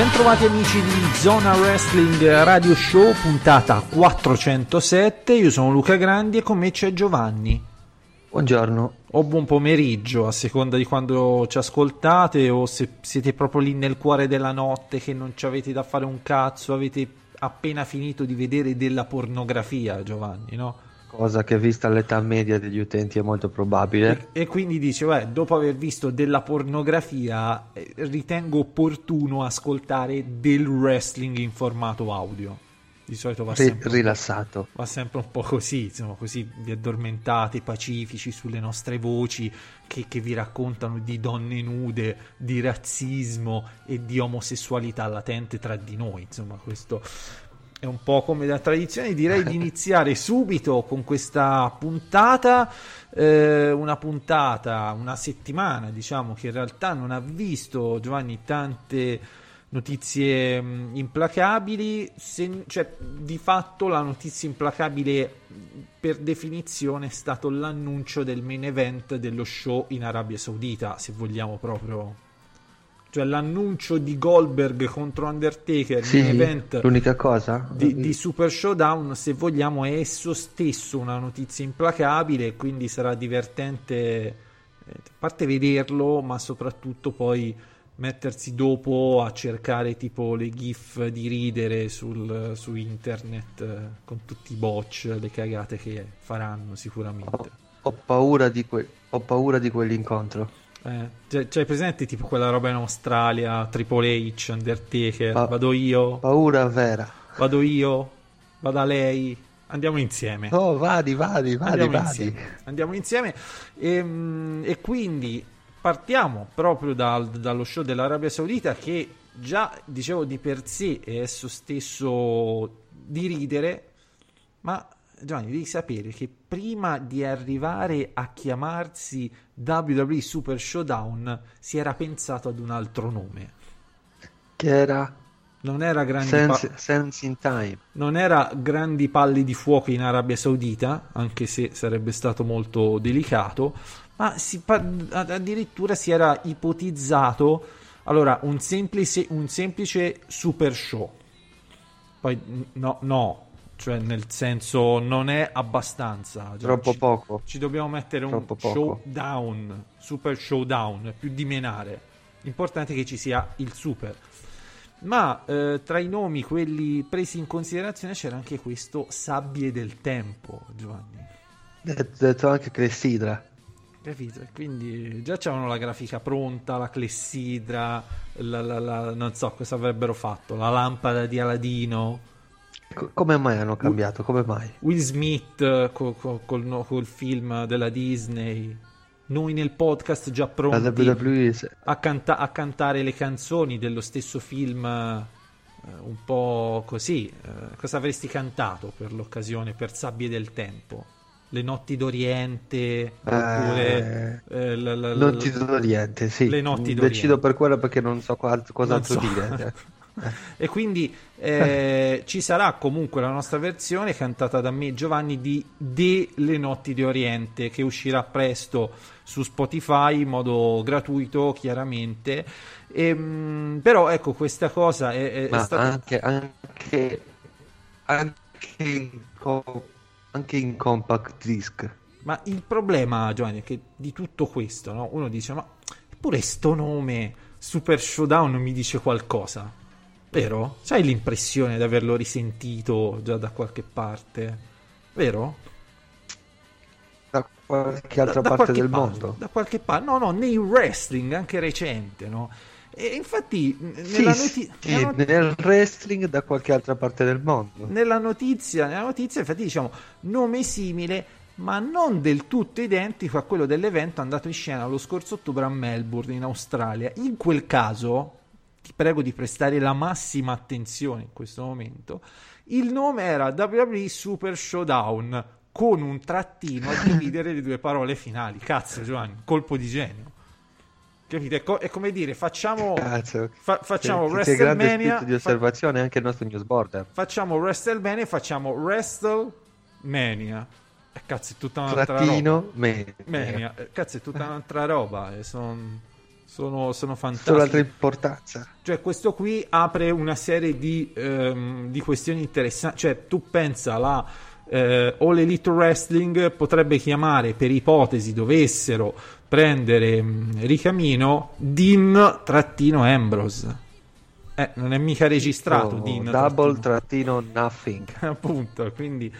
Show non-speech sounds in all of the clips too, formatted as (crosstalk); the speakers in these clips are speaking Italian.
Bentrovati amici di Zona Wrestling Radio Show, puntata 407. Io sono Luca Grandi e con me c'è Giovanni. Buongiorno. O buon pomeriggio, a seconda di quando ci ascoltate o se siete proprio lì nel cuore della notte che non ci avete da fare un cazzo, avete appena finito di vedere della pornografia, Giovanni, no? Cosa che vista l'età media degli utenti è molto probabile. E, e quindi dice, beh, dopo aver visto della pornografia, eh, ritengo opportuno ascoltare del wrestling in formato audio. Di solito va sempre, rilassato. va sempre un po' così, insomma, così vi addormentate pacifici sulle nostre voci che, che vi raccontano di donne nude, di razzismo e di omosessualità latente tra di noi. Insomma, questo è un po' come da tradizione, direi di iniziare (laughs) subito con questa puntata, eh, una puntata, una settimana diciamo che in realtà non ha visto Giovanni tante notizie mh, implacabili, se- cioè di fatto la notizia implacabile per definizione è stato l'annuncio del main event dello show in Arabia Saudita, se vogliamo proprio... Cioè l'annuncio di Goldberg contro Undertaker, Sì, event l'unica cosa? di, di Super Showdown, se vogliamo, è esso stesso una notizia implacabile, quindi sarà divertente, eh, a parte vederlo, ma soprattutto poi mettersi dopo a cercare tipo le gif di ridere sul, su internet eh, con tutti i botch, le cagate che faranno sicuramente. Ho paura di, que- ho paura di quell'incontro. Eh, cioè, c'hai presente tipo quella roba in Australia, Triple H, Undertaker, Pa- vado io, Paura vera. vado io, vada lei, andiamo insieme. Oh, vadi, vadi, vadi, andiamo vadi. insieme. Andiamo insieme. Ehm, E, quindi partiamo proprio dal- dallo show dell'Arabia Saudita che già, dicevo, di per sé è esso stesso di ridere, ma Giovanni, devi sapere che prima di arrivare a chiamarsi WWE Super Showdown si era pensato ad un altro nome. Che era Non era grandi sense, pa- sense in Time. non era grandi palli di fuoco in Arabia Saudita, anche se sarebbe stato molto delicato, ma si pa- addirittura si era ipotizzato allora un semplice, un semplice super show. Poi no, no, cioè nel senso non è abbastanza. Cioè, Troppo ci- poco. Ci dobbiamo mettere un Troppo poco. showdown, super showdown, più di menare. L'importante è che ci sia il super. Ma eh, tra i nomi, quelli presi in considerazione, c'era anche questo Sabbie del Tempo, Giovanni. Detto, detto anche Clessidra. Capito? Quindi già c'avevano la grafica pronta, la clessidra, la- la- la- non so cosa avrebbero fatto, la lampada di Aladino, come mai hanno cambiato? Come mai? Will Smith eh, co- co- col, no- col film della Disney, noi nel podcast già pronti a, canta- a cantare le canzoni dello stesso film eh, un po' così. Eh, cosa avresti cantato per l'occasione, per Sabbie del Tempo? Le notti d'Oriente, oppure eh, la- la- la- Notti d'Oriente, sì. Le notti Decido d'Oriente. per quello perché non so qual- cos'altro so. dire. (laughs) E quindi eh, ci sarà comunque la nostra versione cantata da me Giovanni di De Le Notti di Oriente che uscirà presto su Spotify in modo gratuito chiaramente. Ehm, però ecco questa cosa è, è- Ma stata... anche, anche, anche, in co- anche in compact disc. Ma il problema Giovanni è che di tutto questo no? uno dice ma eppure sto nome Super Showdown mi dice qualcosa. Vero? C'hai l'impressione di averlo risentito già da qualche parte? Vero? Da qualche altra Da- da parte qualche del parte, mondo. Da qualche parte, no, no, nei wrestling anche recente, no? E infatti, Sì, nella, sì, noti- nella not- nel wrestling da qualche altra parte del mondo. nella notizia, nella notizia, infatti, diciamo nome simile, ma non del tutto identico a quello dell'evento andato in scena lo scorso ottobre a Melbourne, in Australia. In quel caso, prego di prestare la massima attenzione in questo momento. Il nome era WWE Super Showdown con un trattino a dividere le due parole finali. Cazzo, Giovanni, colpo di genio. Capite? È, co- è come dire, facciamo, Cazzo, fa- facciamo che, WrestleMania. di fa- osservazione anche il nostro news border. facciamo WrestleMania e facciamo WrestleMania. E cazzo, è tutta un'altra roba. Trattino, me. Mania. Eh, Cazzo, è tutta un'altra roba. e son- sono, sono Solo altra fantastici. importanza. Cioè, questo qui apre una serie di, ehm, di questioni interessanti. Cioè, tu pensa la eh, All Elite Wrestling potrebbe chiamare, per ipotesi dovessero prendere mh, Ricamino, Dean trattino Ambrose. Eh, non è mica registrato Oh, Dean double trattino- nothing. (laughs) appunto quindi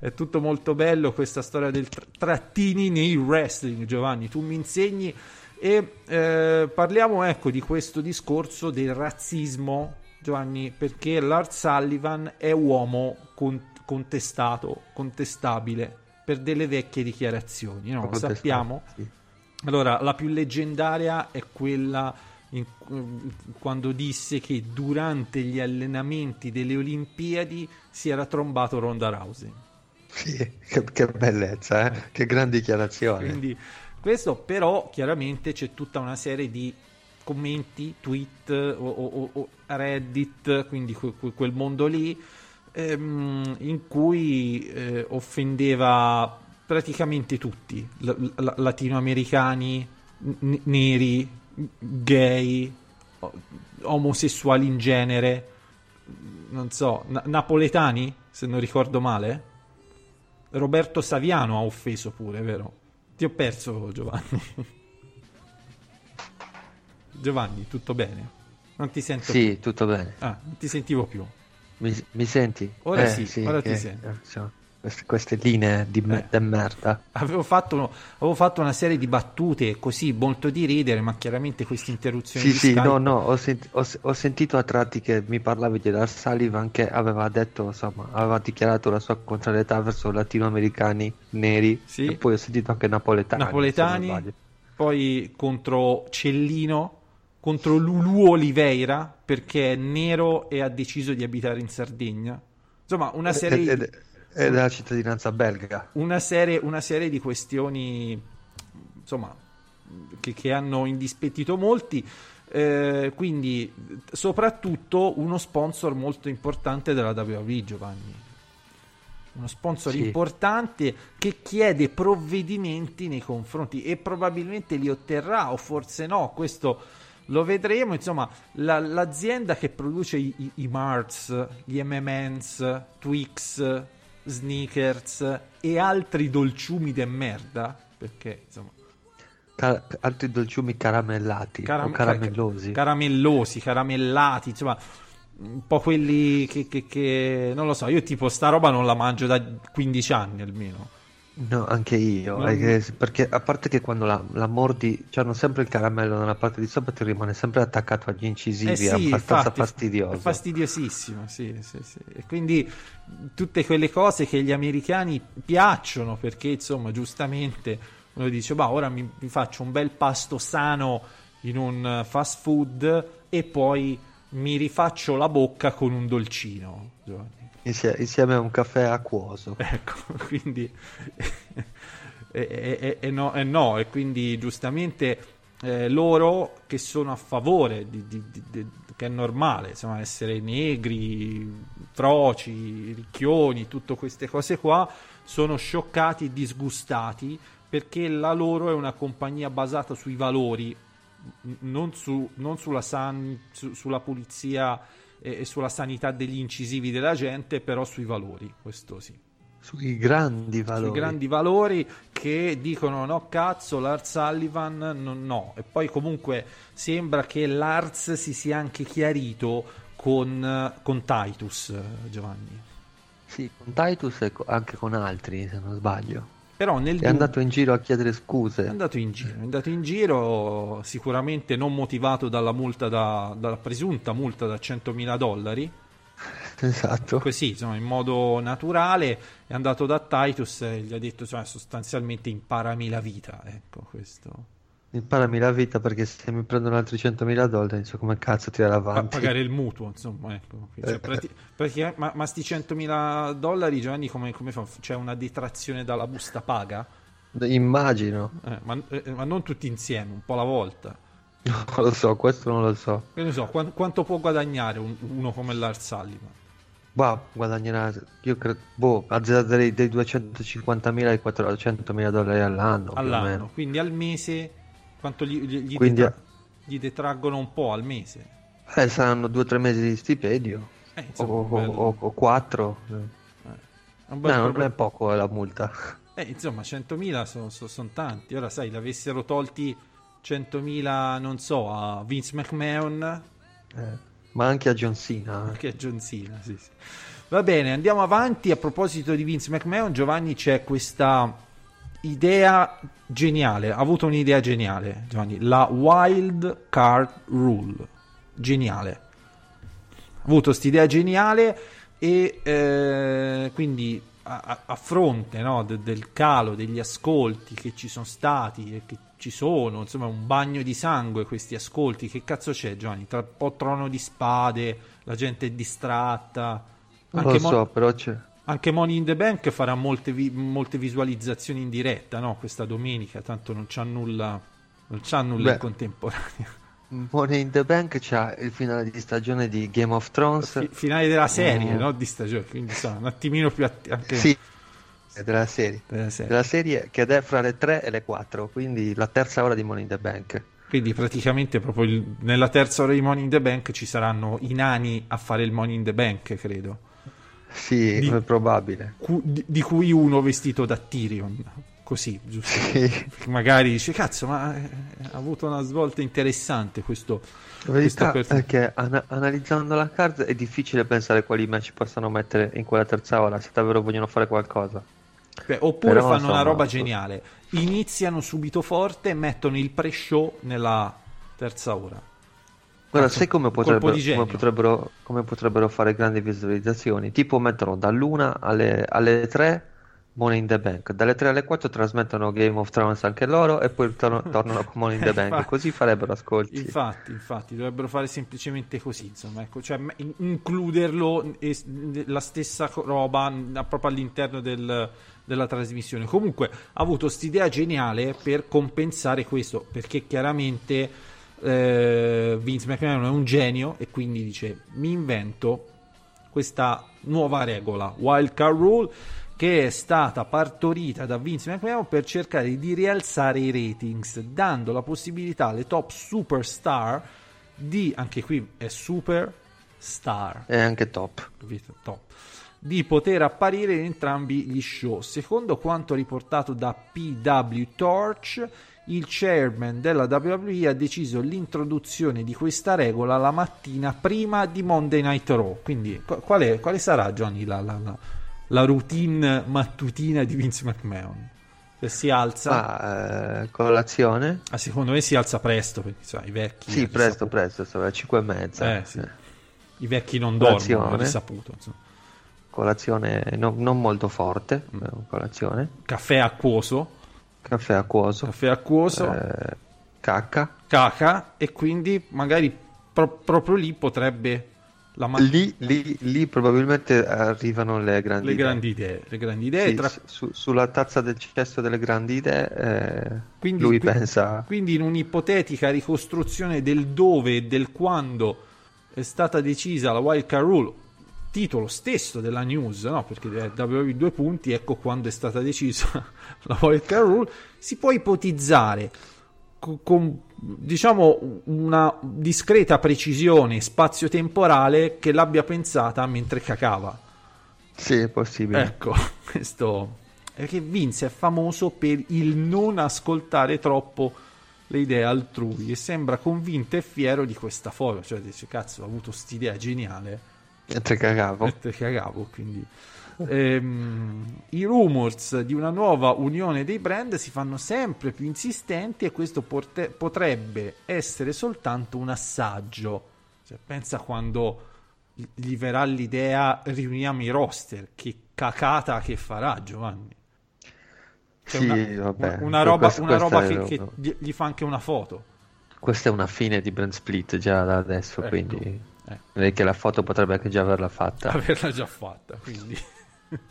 è tutto molto bello questa storia del tra- trattini nei wrestling Giovanni tu mi insegni e eh, parliamo ecco di questo discorso del razzismo Giovanni perché Lars Sullivan è uomo con- contestato contestabile per delle vecchie dichiarazioni no? Sappiamo sì. allora, la più leggendaria è quella in- quando disse che durante gli allenamenti delle Olimpiadi si era trombato Ronda Rousey. Sì, che, che bellezza, eh? che gran dichiarazione. Quindi questo però chiaramente c'è tutta una serie di commenti, tweet o, o- o Reddit, quindi que- que- quel mondo lì ehm, in cui eh, offendeva praticamente tutti, la- la- latinoamericani, n- neri, gay, omosessuali in genere, non so, na- napoletani, se non ricordo male. Roberto Saviano ha offeso pure, vero? Ti ho perso, Giovanni. Giovanni, tutto bene? Non ti sento più. Sì, tutto bene. Ah, non ti sentivo più. Mi, mi senti? Ora Eh, sì, ora ti che- sento. Queste, queste linee di, me- Eh. merda. Avevo fatto, avevo fatto una serie di battute così, molto di ridere, ma chiaramente queste interruzioni Sì, sì, Skype- no, no, ho, sent- ho- ho sentito a tratti che mi parlavi di Lars Sullivan che aveva detto, insomma, aveva dichiarato la sua contrarietà verso latinoamericani neri Sì. e poi ho sentito anche napoletani. napoletani, poi contro Cellino, contro Lulu Oliveira, perché è nero e ha deciso di abitare in Sardegna. Insomma, una serie Ed, ed- ed è la cittadinanza belga. una serie, una serie di questioni insomma che, che hanno indispettito molti eh, quindi soprattutto uno sponsor molto importante della WWE Giovanni uno sponsor Sì. importante che chiede provvedimenti nei confronti e probabilmente li otterrà o forse no questo lo vedremo insomma la- l'azienda che produce i, i, i Marts gli M&M's Twix Sneakers e altri dolciumi de merda perché insomma Ca- altri dolciumi caramellati caram- o caramellosi. caramellosi caramellati insomma un po' quelli che, che- che- non lo so io tipo sta roba non la mangio da 15 anni almeno No, anche io, è che- perché a parte che quando la, la mordi c'hanno sempre il caramello nella parte di sopra ti rimane sempre attaccato agli incisivi, Eh è sì, abbastanza infatti, fastidioso. È fastidiosissimo, sì, sì, sì. E quindi tutte quelle cose che agli americani piacciono, perché insomma, giustamente uno dice, bah, ora mi, mi faccio un bel pasto sano in un eh, fast food e poi mi rifaccio la bocca con un dolcino. Giovanni. Insie- insieme a un caffè acquoso. (laughs) Ecco, quindi (laughs) e, e- e- no, e no, e quindi giustamente eh, loro che sono a favore di, di- di- che è normale, insomma, essere negri, froci, ricchioni, tutte queste cose qua, sono scioccati disgustati perché la loro è una compagnia basata sui valori, non, su- non sulla, san- su- sulla pulizia e, e sulla sanità degli incisivi della gente, però sui valori, questo sì. Sui grandi valori. Sui grandi valori che dicono no cazzo Lars Sullivan no, no. e poi comunque sembra che Lars si sia anche chiarito con, con Titus eh, Giovanni Sì, con Titus e anche con altri, se non sbaglio. Però nel È dubbio- andato in giro a chiedere è scuse. andato in giro è andato in giro sicuramente non motivato dalla multa da, dalla presunta multa da 100.000 dollari (laughs) Esatto. così insomma in modo naturale è andato da Titus e gli ha detto insomma, sostanzialmente imparami la vita ecco questo Imparami la vita perché se mi prendono altri 100.000 dollari, non so come cazzo tirare avanti. pagare il mutuo, insomma, ecco. Cioè, Eh, prati- pratica- ma, ma sti 100.000 dollari, Giovanni, come, come fa? C'è una detrazione dalla busta paga? Immagino. Eh, ma, eh, ma non tutti insieme, un po' alla volta. (laughs) Non lo so, questo non lo so. Che ne so, quan- quanto può guadagnare un- uno come Lars Sullivan? Boh, guadagnerà, io credo, boh, azzarderei dei 250.000 ai 400.000 dollari all'anno, all'anno. Quindi al mese quanto gli, gli- Quindi- detra- gli detraggono un po' al mese. Eh, saranno due o tre mesi di stipendio, Eh, o, insomma, o- bel- o- o quattro. è un No, non è poco eh, la multa. Eh, insomma, 100.000 sono tanti. Ora, sai, l'avessero tolti 100.000, non so, a Vince McMahon, Eh, ma anche a John Cena. eh. che è John Cena, sì, sì. Va bene, andiamo avanti. A proposito di Vince McMahon, Giovanni, c'è questa idea geniale. Ha avuto un'idea geniale, Giovanni. La Wild Card Rule. Geniale. Ha avuto questa idea geniale e eh, quindi a, a- fronte no, de- del calo degli ascolti che ci sono stati e che ci sono, insomma un bagno di sangue questi ascolti, che cazzo c'è Giovanni? Tra un po' trono di spade, la gente è distratta. Non lo Mo- so, però c'è. Anche Money in the Bank farà molte, vi- molte visualizzazioni in diretta no? questa domenica, tanto non c'ha nulla, non c'ha nulla Beh. in contemporanea. Money in the Bank c'ha il finale di stagione di Game of Thrones. Fi- finale della serie, Mm. no? Di stagione, quindi insomma, un attimino più atti- anche Sì, della serie. della serie. Della serie che è fra le 3 e le 4, quindi la terza ora di Money in the Bank. Quindi praticamente proprio il- nella terza ora di Money in the Bank ci saranno i nani a fare il Money in the Bank, credo. Sì, Di- è probabile. Cu- di, di cui uno vestito da Tyrion. Così, giusto? Sì. Magari dice, cazzo, ma eh, ha avuto una svolta interessante questo, La questo verità personaggio. è che ana- analizzando la card è difficile pensare quali match possano mettere in quella terza ora se davvero vogliono fare qualcosa. Beh, oppure Però, fanno una insomma, roba su- geniale. Iniziano subito forte e mettono il pre-show nella terza ora. Guarda, sai come potrebbero, come potrebbero, come potrebbero fare grandi visualizzazioni? Tipo mettono dall'una alle, alle 3 Money in the Bank, dalle 3 alle 4 trasmettono Game of Thrones anche loro e poi tor- (laughs) tornano con Money in the Bank, Infatti- così farebbero ascolti. Infatti, infatti, dovrebbero fare semplicemente così, insomma, ecco, cioè in- includerlo e s- la stessa roba proprio all'interno del- della trasmissione. Comunque ha avuto quest'idea geniale per compensare questo, perché chiaramente eh, Vince McMahon è un genio e quindi dice mi invento questa nuova regola, Wild Card Rule, che è stata partorita da Vince McMahon per cercare di rialzare i ratings, dando la possibilità alle top superstar di, anche qui è superstar, È anche top. Top, di poter apparire in entrambi gli show. Secondo quanto riportato da PW Torch, il chairman della WWE ha deciso l'introduzione di questa regola la mattina prima di Monday Night Raw. Quindi, qu- qual è- quale sarà, Johnny, la, la- la- la routine mattutina di Vince McMahon? Cioè, si alza, Ma eh, colazione? ah, secondo me si alza presto perché sai, i vecchi. Sì, presto, risaputo. presto, stava alle 5 e mezza. Eh, sì. I vecchi non dormono, Colazione. è risaputo. insomma. Colazione no- non molto forte, Mm. eh, colazione. Caffè acquoso, Caffè acquoso. caffè acquoso. eh, cacca. caca e quindi magari pro- proprio lì potrebbe la ma- Lì, lì, lì probabilmente arrivano le grandi le idee. grandi idee, le grandi idee Sì, tra- su- su- sulla tazza del cesso delle grandi idee, eh, quindi, lui qui- pensa. quindi in un'ipotetica ricostruzione del dove e del quando è stata decisa la wild card rule titolo stesso della news no? perché è WWE due punti ecco quando è stata decisa (laughs) la wild card rule si può ipotizzare co- con diciamo una discreta precisione spazio-temporale che l'abbia pensata mentre cacava Sì, è possibile. Ecco, (laughs) questo perché Vince è famoso per il non ascoltare troppo le idee altrui e sembra convinto e fiero di questa foto, cioè dice cazzo, ho avuto quest'idea geniale Mentre cagavo. mentre cagavo, quindi Ehm, I rumors di una nuova unione dei brand si fanno sempre più insistenti e questo porte- potrebbe essere soltanto un assaggio. Cioè, pensa quando gli verrà l'idea riuniamo i roster, che cacata che farà Giovanni. Cioè Sì, una, vabbè, una roba, questo- una roba che, che gli gli fa anche una foto. Questa è una fine di brand split già da adesso, Ecco. quindi Eh. direi che la foto potrebbe anche già averla fatta. averla già fatta, quindi... (laughs)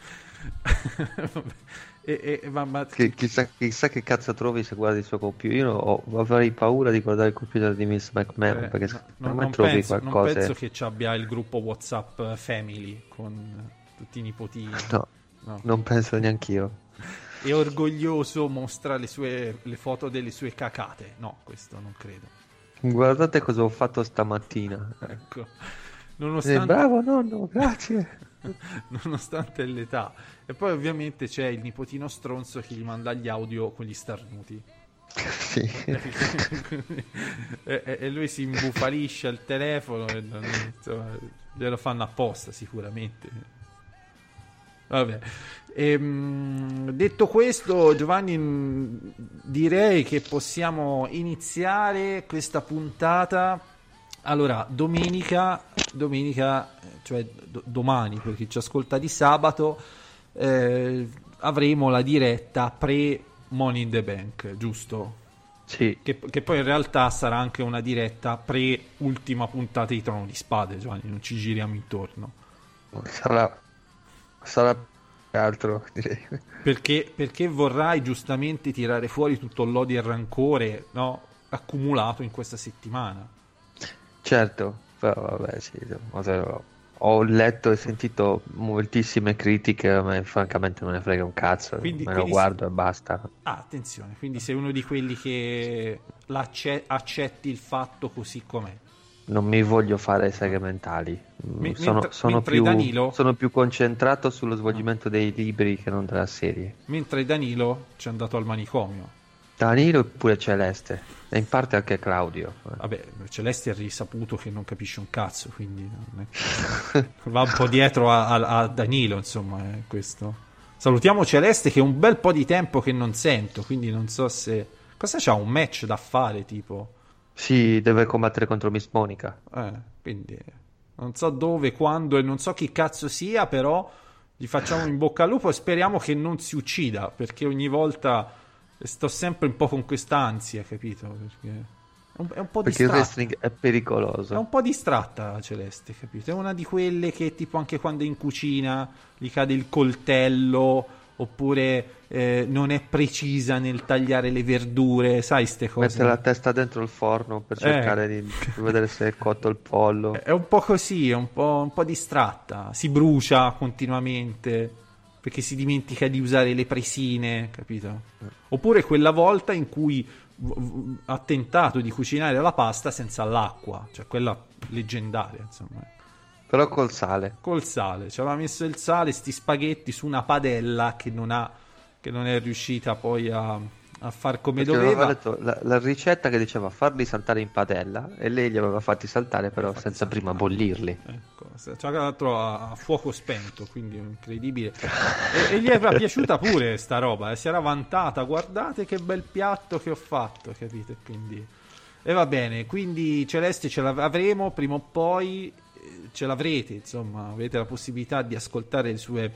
E, e- ma- ma- Chi- chissà, chissà che cazzo trovi se guardi il suo computer. Io ho- avrei paura di guardare il computer di Miss McMahon eh, perché no, non, non trovi penso, non qualcosa. penso che ci abbia il gruppo WhatsApp Family con tutti i nipotini. (laughs) No, No. non penso neanche io. È orgoglioso, mostra le, sue, le foto delle sue cacate. No, questo non credo. Guardate cosa ho fatto stamattina. Ecco. Eh, Nonostante, bravo nonno, grazie. (laughs) nonostante l'età. E poi ovviamente c'è il nipotino stronzo che gli manda gli audio con gli starnuti. sì. (laughs) e, e- e lui si imbufalisce al telefono e non- insomma, glielo fanno apposta sicuramente. Vabbè. Ehm, detto questo, Giovanni, direi che possiamo iniziare questa puntata. Allora, domenica, domenica cioè do- domani, per chi ci ascolta di sabato, eh, avremo la diretta pre Money in the Bank, giusto? Sì, Che, che poi in realtà sarà anche una diretta pre ultima puntata di Trono di Spade, Giovanni, non ci giriamo intorno. sarà, sarà altro, direi. Perché, perché vorrai giustamente tirare fuori tutto l'odio e il rancore no, accumulato in questa settimana. Certo, però vabbè, sì, ho- letto e sentito moltissime critiche, a me francamente non ne frega un cazzo, Quindi- me lo guardo e basta. Ah, attenzione, quindi sei uno di quelli che accetti il fatto così com'è. Non mi voglio fare seghe mentali. Mm, Me- sono, mentre- sono mentre più, Danilo- sono più concentrato sullo svolgimento dei libri che non della serie. Mentre Danilo ci è andato al manicomio. Danilo eppure Celeste, e in parte anche Claudio. Vabbè, Celesti ha risaputo che non capisce un cazzo, quindi è (laughs) va un po' dietro a, a- a Danilo, insomma, è questo. Salutiamo Celeste che è un bel po' di tempo che non sento, quindi non so se... Cosa c'ha? Un match da fare, tipo? Sì, deve combattere contro Miss Monica. Eh, quindi non so dove, quando e non so chi cazzo sia, però gli facciamo in bocca al lupo e speriamo che non si uccida, perché ogni volta sto sempre un po' con quest'ansia, capito? Perché è un, è un po' Perché il distratta. wrestling è pericoloso. È un po' distratta Celeste, capito? È una di quelle che tipo anche quando è in cucina gli cade il coltello oppure eh, non è precisa nel tagliare le verdure, sai ste cose? Mette la testa dentro il forno per cercare Eh. di (laughs) vedere se è cotto il pollo. È un po' così, è un po', un po' distratta, si brucia continuamente perché si dimentica di usare le presine, capito? Oppure quella volta in cui ha tentato di cucinare la pasta senza l'acqua, cioè quella leggendaria, insomma. Però col sale. Col sale, ci aveva messo il sale, sti spaghetti su una padella che non ha che non è riuscita poi a, a far come Perché aveva doveva. letto la, la ricetta che diceva farli saltare in padella e lei li aveva fatti saltare però senza prima bollirli. Ecco, se- tra l'altro a, a fuoco spento, quindi è incredibile. E, e gli era piaciuta pure sta roba, eh, si era vantata, guardate che bel piatto che ho fatto, capite? Quindi... E va bene, quindi Celeste ce l'avremo prima o poi, ce l'avrete, insomma, avete la possibilità di ascoltare le sue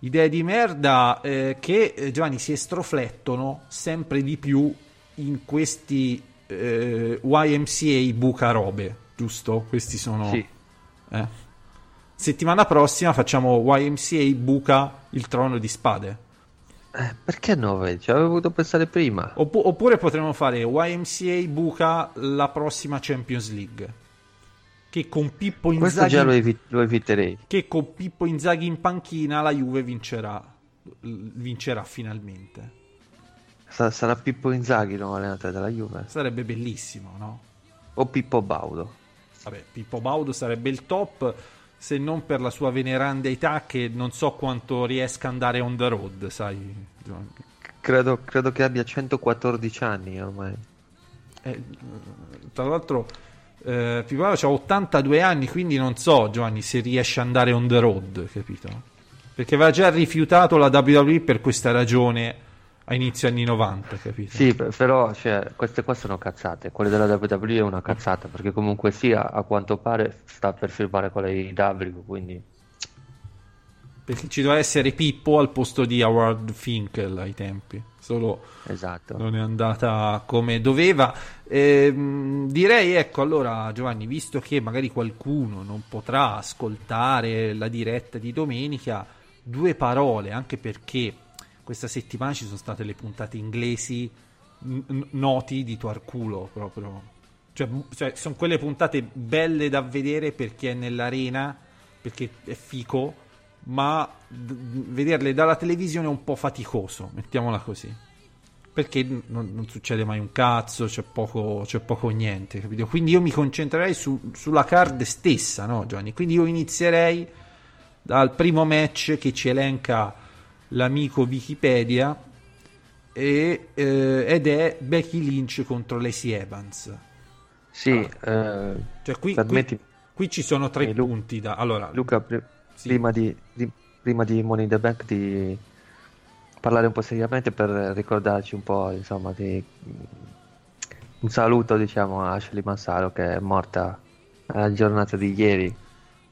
idee di merda eh, che eh, Giovanni si estroflettono sempre di più in questi eh, YMCA buca robe, giusto? Questi sono... Sì. eh. Settimana prossima facciamo YMCA buca il trono di spade. Eh, perché no? Ci avevo voluto pensare prima. Oppu- oppure potremmo fare YMCA buca la prossima Champions League. Che con Pippo Questo Inzaghi già lo, evi- lo eviterei. che con Pippo Inzaghi in panchina la Juve vincerà vincerà finalmente. Sa- sarà Pippo Inzaghi il nuovo allenatore della Juve. Sarebbe bellissimo, no? O Pippo Baudo. Vabbè, Pippo Baudo sarebbe il top se non per la sua veneranda età che non so quanto riesca ad andare on the road, sai. Credo, credo che abbia 114 anni ormai. Eh, tra l'altro eh, Pippo Baudo ha 82 anni, quindi non so Giovanni se riesce ad andare on the road, capito? Perché aveva già rifiutato la WWE per questa ragione a inizio anni 90, capito? Sì, però cioè, queste qua sono cazzate. Quelle della WWE è una cazzata perché comunque sia, a quanto pare, sta per firmare con la AEW, quindi perché ci doveva essere Pippo al posto di Howard Finkel ai tempi, solo Esatto. non è andata come doveva. Ehm, direi, ecco, allora Giovanni, visto che magari qualcuno non potrà ascoltare la diretta di domenica, due parole, anche perché questa settimana ci sono state le puntate inglesi n- noti di Tuarculo proprio. Cioè, cioè, sono quelle puntate belle da vedere per chi è nell'arena, perché è fico, ma d- vederle dalla televisione è un po' faticoso, mettiamola così. Perché non, non succede mai un cazzo, c'è poco, c'è poco niente, capito? Quindi io mi concentrerei su- sulla card stessa, no, Gianni? Quindi io inizierei dal primo match che ci elenca l'amico Wikipedia e, eh, ed è Becky Lynch contro Lacey Evans. Sì, eh, Cioè, qui, qui, qui ci sono tre Eh, Lu- punti da... Allora, Luca, pri- Sì. prima, di, di- prima di Money in the Bank di parlare un po' seriamente per ricordarci un po', insomma, di un saluto, diciamo, a Ashley Mansaro che è morta alla giornata di ieri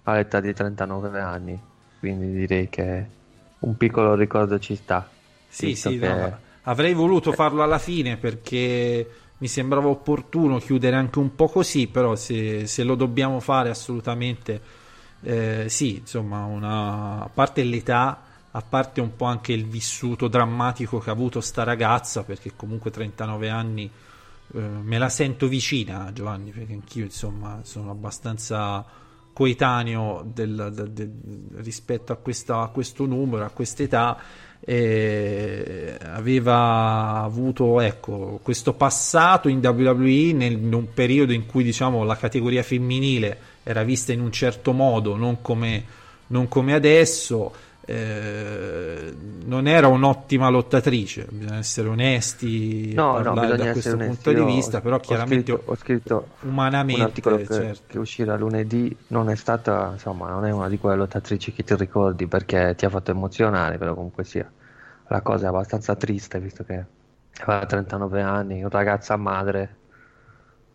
all'età di 39 anni, quindi direi che un piccolo ricordo ci sta. Sì, sì, che- no, avrei voluto farlo alla fine perché mi sembrava opportuno chiudere anche un po' così, però se, se lo dobbiamo fare assolutamente eh, sì, insomma, una, a parte l'età, a parte un po' anche il vissuto drammatico che ha avuto sta ragazza, perché comunque 39 anni eh, me la sento vicina, Giovanni, perché anch'io insomma sono abbastanza coetaneo del- del- del- rispetto a, questa- a questo numero, a quest'età. e aveva avuto ecco, questo passato in WWE nel- in un periodo in cui diciamo, la categoria femminile era vista in un certo modo, non come, non come adesso. eh, non era un'ottima lottatrice, bisogna essere onesti No, no, da questo onesti. punto di Io vista, però ho chiaramente scritto, ho scritto umanamente un articolo che, certo. che uscirà lunedì non è stata, insomma, non è una di quelle lottatrici che ti ricordi perché ti ha fatto emozionare, però comunque sia. La cosa è abbastanza triste visto che aveva 39 anni, una ragazza madre,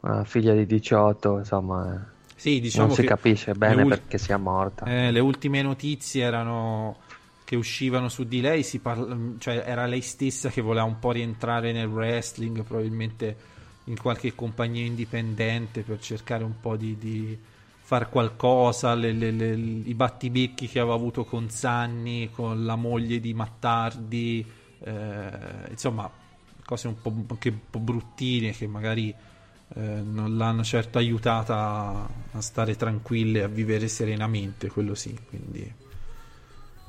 una figlia di 18, insomma, Sì, diciamo non si capisce bene ul- perché sia morta. Eh, le ultime notizie erano che uscivano su di lei, si parla- cioè era lei stessa che voleva un po' rientrare nel wrestling, probabilmente in qualche compagnia indipendente per cercare un po' di, di far qualcosa, le- le- le- i battibecchi che aveva avuto con Sanni, con la moglie di Mattardi, eh, insomma cose un po', anche un po' bruttine che magari eh, non l'hanno certo aiutata a, stare tranquille, a vivere serenamente, quello sì, quindi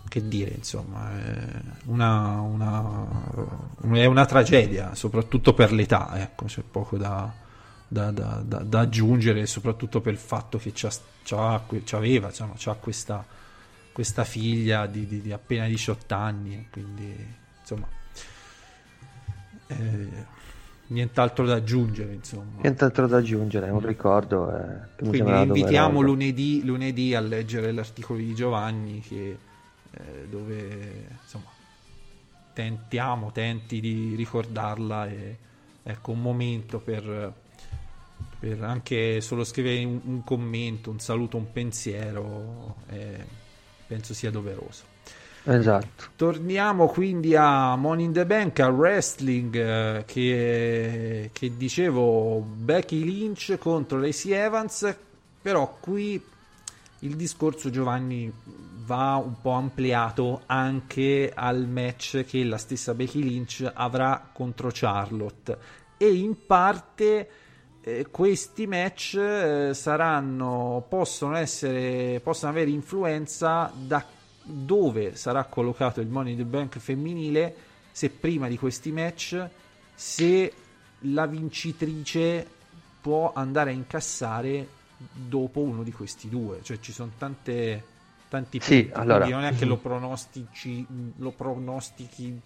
che dire, insomma, è una, una- è una tragedia, soprattutto per l'età, ecco, c'è poco da, da- da- da- aggiungere, soprattutto per il fatto che c'ha- c'aveva, insomma, c'ha questa, questa figlia di, di- di appena 18 anni, quindi, insomma, eh, nient'altro da aggiungere, insomma. Nient'altro da aggiungere, è un ricordo eh, Quindi vi invitiamo lunedì, lunedì a leggere l'articolo di Giovanni che, eh, dove insomma tentiamo, tenti di ricordarla e ecco un momento per, per anche solo scrivere un, un commento, un saluto, un pensiero, eh, penso sia doveroso. Esatto. Torniamo quindi a Money in the Bank, al wrestling eh, che, che dicevo Becky Lynch contro Lacey Evans, però qui il discorso Giovanni va un po' ampliato anche al match che la stessa Becky Lynch avrà contro Charlotte e in parte eh, questi match eh, saranno possono essere possono avere influenza da dove sarà collocato il Money in the Bank femminile se prima di questi match se la vincitrice può andare a incassare dopo uno di questi due cioè ci sono tante tanti Sì, punti allora- quindi non è che lo pronostici lo pronostichi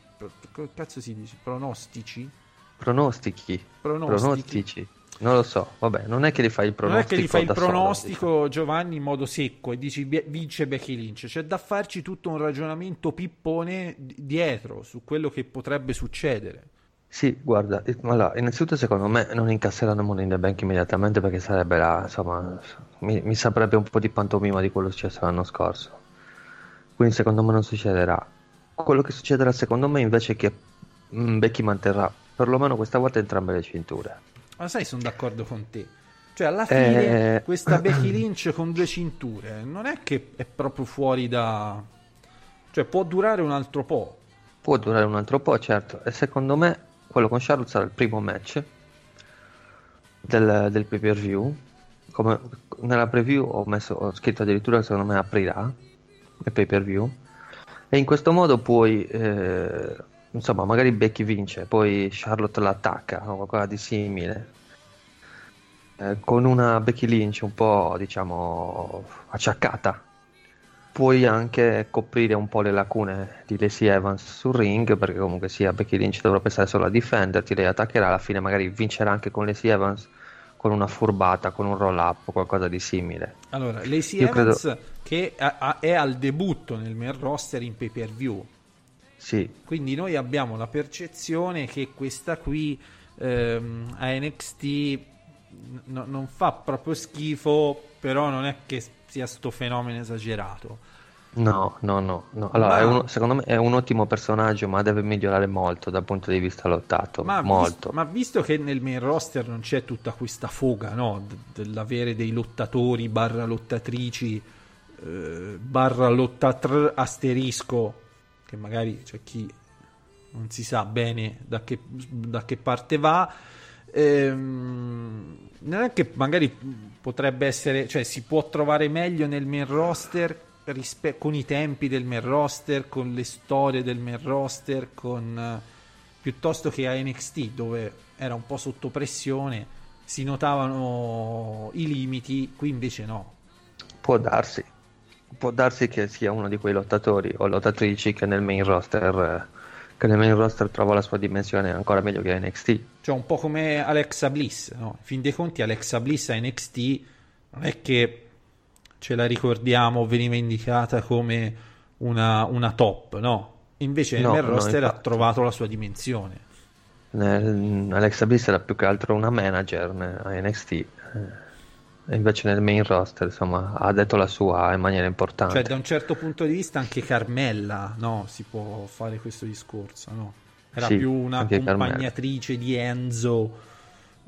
che cazzo si dice pronostici Pronostichi. Pronostichi. Pronostici. Non lo so, vabbè, non è che li fai il non è pronostico che gli fai il da solo, pronostico diciamo. Giovanni in modo secco e dici "Bie- vince Becky Lynch c'è da farci tutto un ragionamento pippone di- dietro su quello che potrebbe succedere Sì, guarda, eh, allora, innanzitutto secondo me non incasseranno Money in the Bank immediatamente perché sarebbe la, insomma, mi, mi saprebbe un po' di pantomima di quello successo l'anno scorso. Quindi secondo me non succederà. Quello che succederà secondo me invece è che mm, Becky manterrà perlomeno questa volta entrambe le cinture. Ma sai, sono d'accordo con te. Cioè, alla fine, Eh. questa Becky Lynch con due cinture non è che è proprio fuori da. Cioè, può durare un altro po'. Può durare un altro po', certo. E secondo me quello con Charlotte sarà il primo match del, del pay per view. Come nella preview ho, messo, ho scritto addirittura che secondo me aprirà il pay per view. E in questo modo puoi, eh, insomma, magari Becky vince, poi Charlotte l'attacca o qualcosa di simile. Eh, con una Becky Lynch un po', diciamo, acciaccata puoi anche coprire un po' le lacune di Lacey Evans sul ring perché comunque sia Becky Lynch dovrà pensare solo a difenderti lei attaccherà alla fine magari vincerà anche con Lacey Evans con una furbata con un roll up o qualcosa di simile Allora, Lacey Io Evans credo- che è al debutto nel main roster in pay per view. Sì Quindi noi abbiamo la percezione che questa qui ehm, a NXT n- non fa proprio schifo, però non è che sia sto fenomeno esagerato. no no no, no. allora Ma- uno- secondo me è un ottimo personaggio ma deve migliorare molto dal punto di vista lottato Ma, molto vis- ma visto che nel main roster non c'è tutta questa foga no? d- dell'avere dei lottatori barra lottatrici eh, barra lottatr asterisco che magari c'è chi non si sa bene da che, da che parte va ehm, non è che magari potrebbe essere cioè si può trovare meglio nel main roster rispe- con i tempi del main roster con le storie del main roster con piuttosto che a NXT dove era un po' sotto pressione si notavano i limiti qui invece no Può darsi. Può darsi che sia uno di quei lottatori o lottatrici che nel main roster, eh, che nel main roster trova la sua dimensione ancora meglio che NXT. cioè un po' come Alexa Bliss no? in fin dei conti Alexa Bliss a NXT non è che ce la ricordiamo veniva indicata come una, una top no invece No, nel no, roster ha infatti. trovato la sua dimensione Nel- Alexa Bliss era più che altro una manager a NXT. Invece nel main roster, insomma, ha detto la sua in maniera importante. Cioè, da un certo punto di vista, anche Carmella, no? Si può fare questo discorso, no? Era Sì, più una anche Carmella. di Enzo,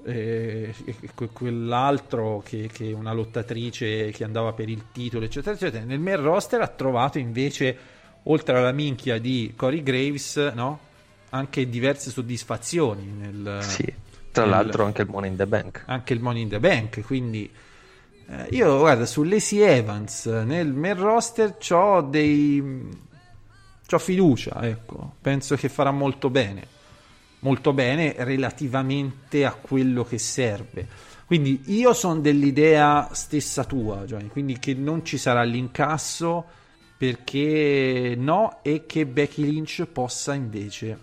eh, que- quell'altro che, che una lottatrice che andava per il titolo, eccetera, eccetera. Nel main roster ha trovato invece, oltre alla minchia di Corey Graves, no? Anche diverse soddisfazioni nel, Sì, tra l'altro anche il Money in the Bank. anche il Money in the Bank. Quindi io, guarda, su Lacey Evans nel main roster c'ho dei. c'ho fiducia, ecco. Penso che farà molto bene. Molto bene relativamente a quello che serve. Quindi io sono dell'idea stessa tua, Johnny. Quindi che non ci sarà l'incasso perché no, e che Becky Lynch possa invece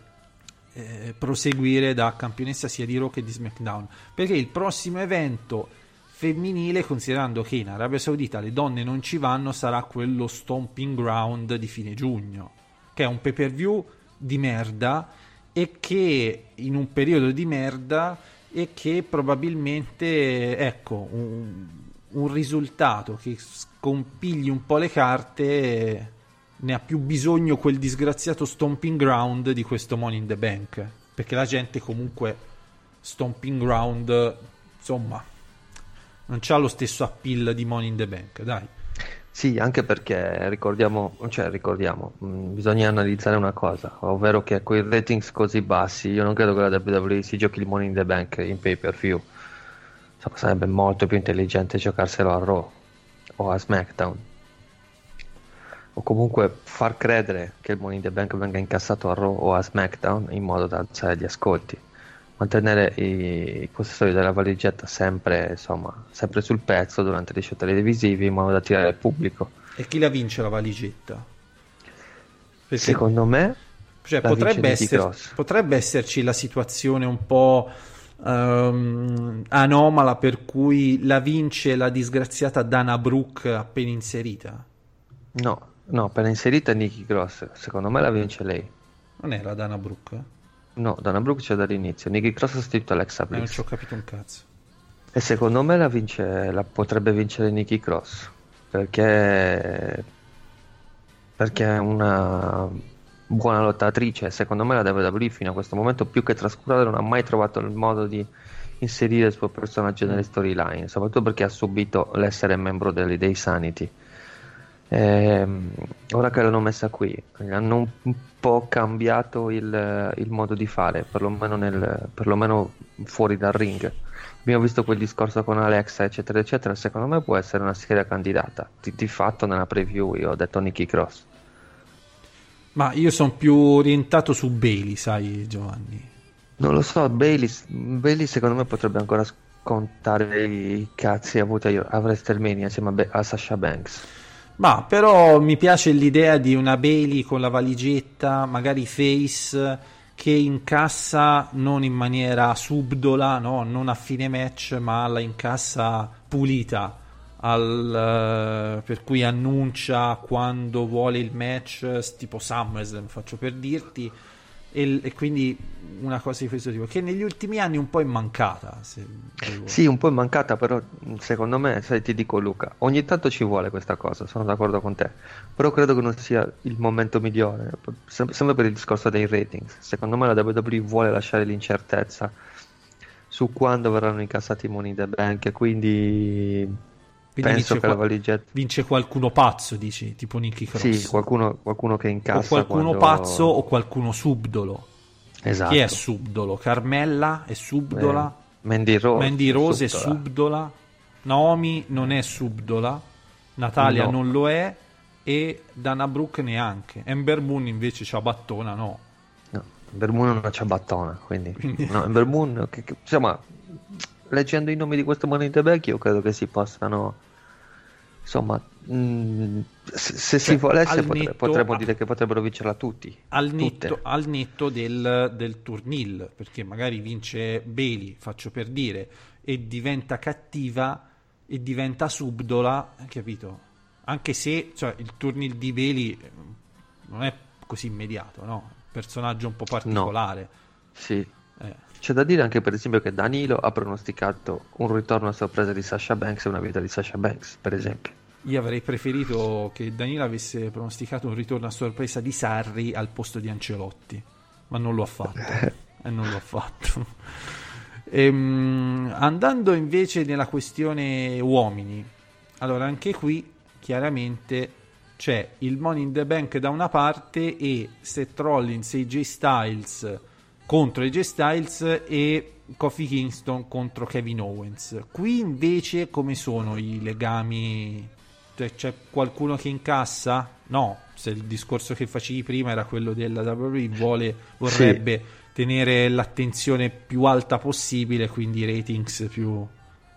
eh, proseguire da campionessa sia di Raw che di SmackDown perché il prossimo evento femminile considerando che in Arabia Saudita le donne non ci vanno sarà quello Stomping Ground di fine giugno che è un pay per view di merda e che in un periodo di merda e che probabilmente ecco un, un risultato che scompigli un po' le carte ne ha più bisogno quel disgraziato stomping ground di questo Money in the Bank perché la gente comunque stomping ground insomma non c'ha lo stesso appeal di Money in the Bank dai Sì, anche perché ricordiamo, cioè ricordiamo, mh, bisogna analizzare una cosa, ovvero che con i ratings così bassi, io non credo che la WWE si giochi il Money in the Bank in pay per view. Sarebbe molto più intelligente giocarselo a Raw o a SmackDown. O comunque far credere che il Money in the Bank venga incassato a Raw o a SmackDown in modo da alzare gli ascolti. Mantenere i, possessori della valigetta sempre, insomma, sempre sul pezzo durante gli show televisivi in modo da attirare il pubblico. e chi la vince la valigetta? Perché Secondo me, Cioè, la potrebbe, esser- potrebbe esserci la situazione un po' ehm, anomala per cui la vince la disgraziata Dana Brooke appena inserita. no, no, appena inserita Nikki Cross, secondo me la vince lei. Non era Dana Brooke? No, Dana Brooke c'è dall'inizio, Nikki Cross ha sostituito Alexa Eh, non Bliss. ci ho capito un cazzo. E secondo me la, vince, la potrebbe vincere Nikki Cross, perché perché è una buona lottatrice. Secondo me la WWE fino a questo momento, più che trascurare, non ha mai trovato il modo di inserire il suo personaggio nelle storyline, soprattutto perché ha subito l'essere membro dei Sanity. Ehm, ora che l'hanno messa qui, hanno un po' cambiato il, il modo di fare, perlomeno, nel, perlomeno fuori dal ring. Abbiamo visto quel discorso con Alexa, eccetera, eccetera. Secondo me può essere una seria candidata. Di, di fatto, nella preview io ho detto Nicky Cross. Ma io sono più orientato su Bailey, sai, Giovanni. Non lo so, Bailey, Bailey secondo me potrebbe ancora scontare i cazzi avuti a, a WrestleMania insieme a, Be- a Sasha Banks. Ma però mi piace l'idea di una Bailey con la valigetta, magari face, che incassa non in maniera subdola, no? non a fine match, ma la incassa pulita. Al, uh, per cui annuncia quando vuole il match, tipo SummerSlam, faccio per dirti, e, e, quindi una cosa di questo tipo che negli ultimi anni un po' è mancata sì un po' è mancata però secondo me sai ti dico Luca ogni tanto ci vuole questa cosa sono d'accordo con te però credo che non sia il momento migliore sempre per il discorso dei ratings secondo me la WWE vuole lasciare l'incertezza su quando verranno incassati i money the bank quindi quindi Penso vince, che la valigetta... vince qualcuno pazzo, dici, tipo Nicky Cross. Sì, qualcuno, qualcuno che incassa. O qualcuno quando... pazzo o qualcuno subdolo. Esatto. Chi è subdolo? Carmella è subdola. Eh, Mandy Rose, Mandy Rose è subdola. subdola. Naomi non è subdola. Natalia No. non lo è. E Dana Brooke neanche. Ember Moon invece c'ha battona, no. No, Ember Moon non c'ha battona, quindi... Quindi- No, Ember Moon, che- che- insomma, leggendo i nomi di the Bank io credo che si possano... Insomma, mh, se, se si Cioè, volesse al potre- netto- potremmo dire che potrebbero vincerla tutti. Al Tutte. netto, al netto del, del turnil, perché magari vince Bailey, faccio per dire, e diventa cattiva e diventa subdola, capito? Anche se cioè, il turnil di Bailey eh, non è così immediato, no? Personaggio un po' particolare. Sì. Eh. C'è da dire anche per esempio che Danilo ha pronosticato un ritorno a sorpresa di Sasha Banks e una vita di Sasha Banks, per esempio. Io avrei preferito che Danilo avesse pronosticato un ritorno a sorpresa di Sarri al posto di Ancelotti, ma non lo ha fatto. (laughs) e non lo ha fatto. Ehm, andando invece nella questione uomini, allora anche qui chiaramente c'è il Money in the Bank da una parte e Seth Rollins e AJ Styles contro AJ Styles e Kofi Kingston contro Kevin Owens. Qui invece come sono i legami? Cioè, c'è qualcuno che incassa? No, se il discorso che facevi prima era quello della WWE vuole, vorrebbe tenere l'attenzione più alta possibile, quindi i ratings più...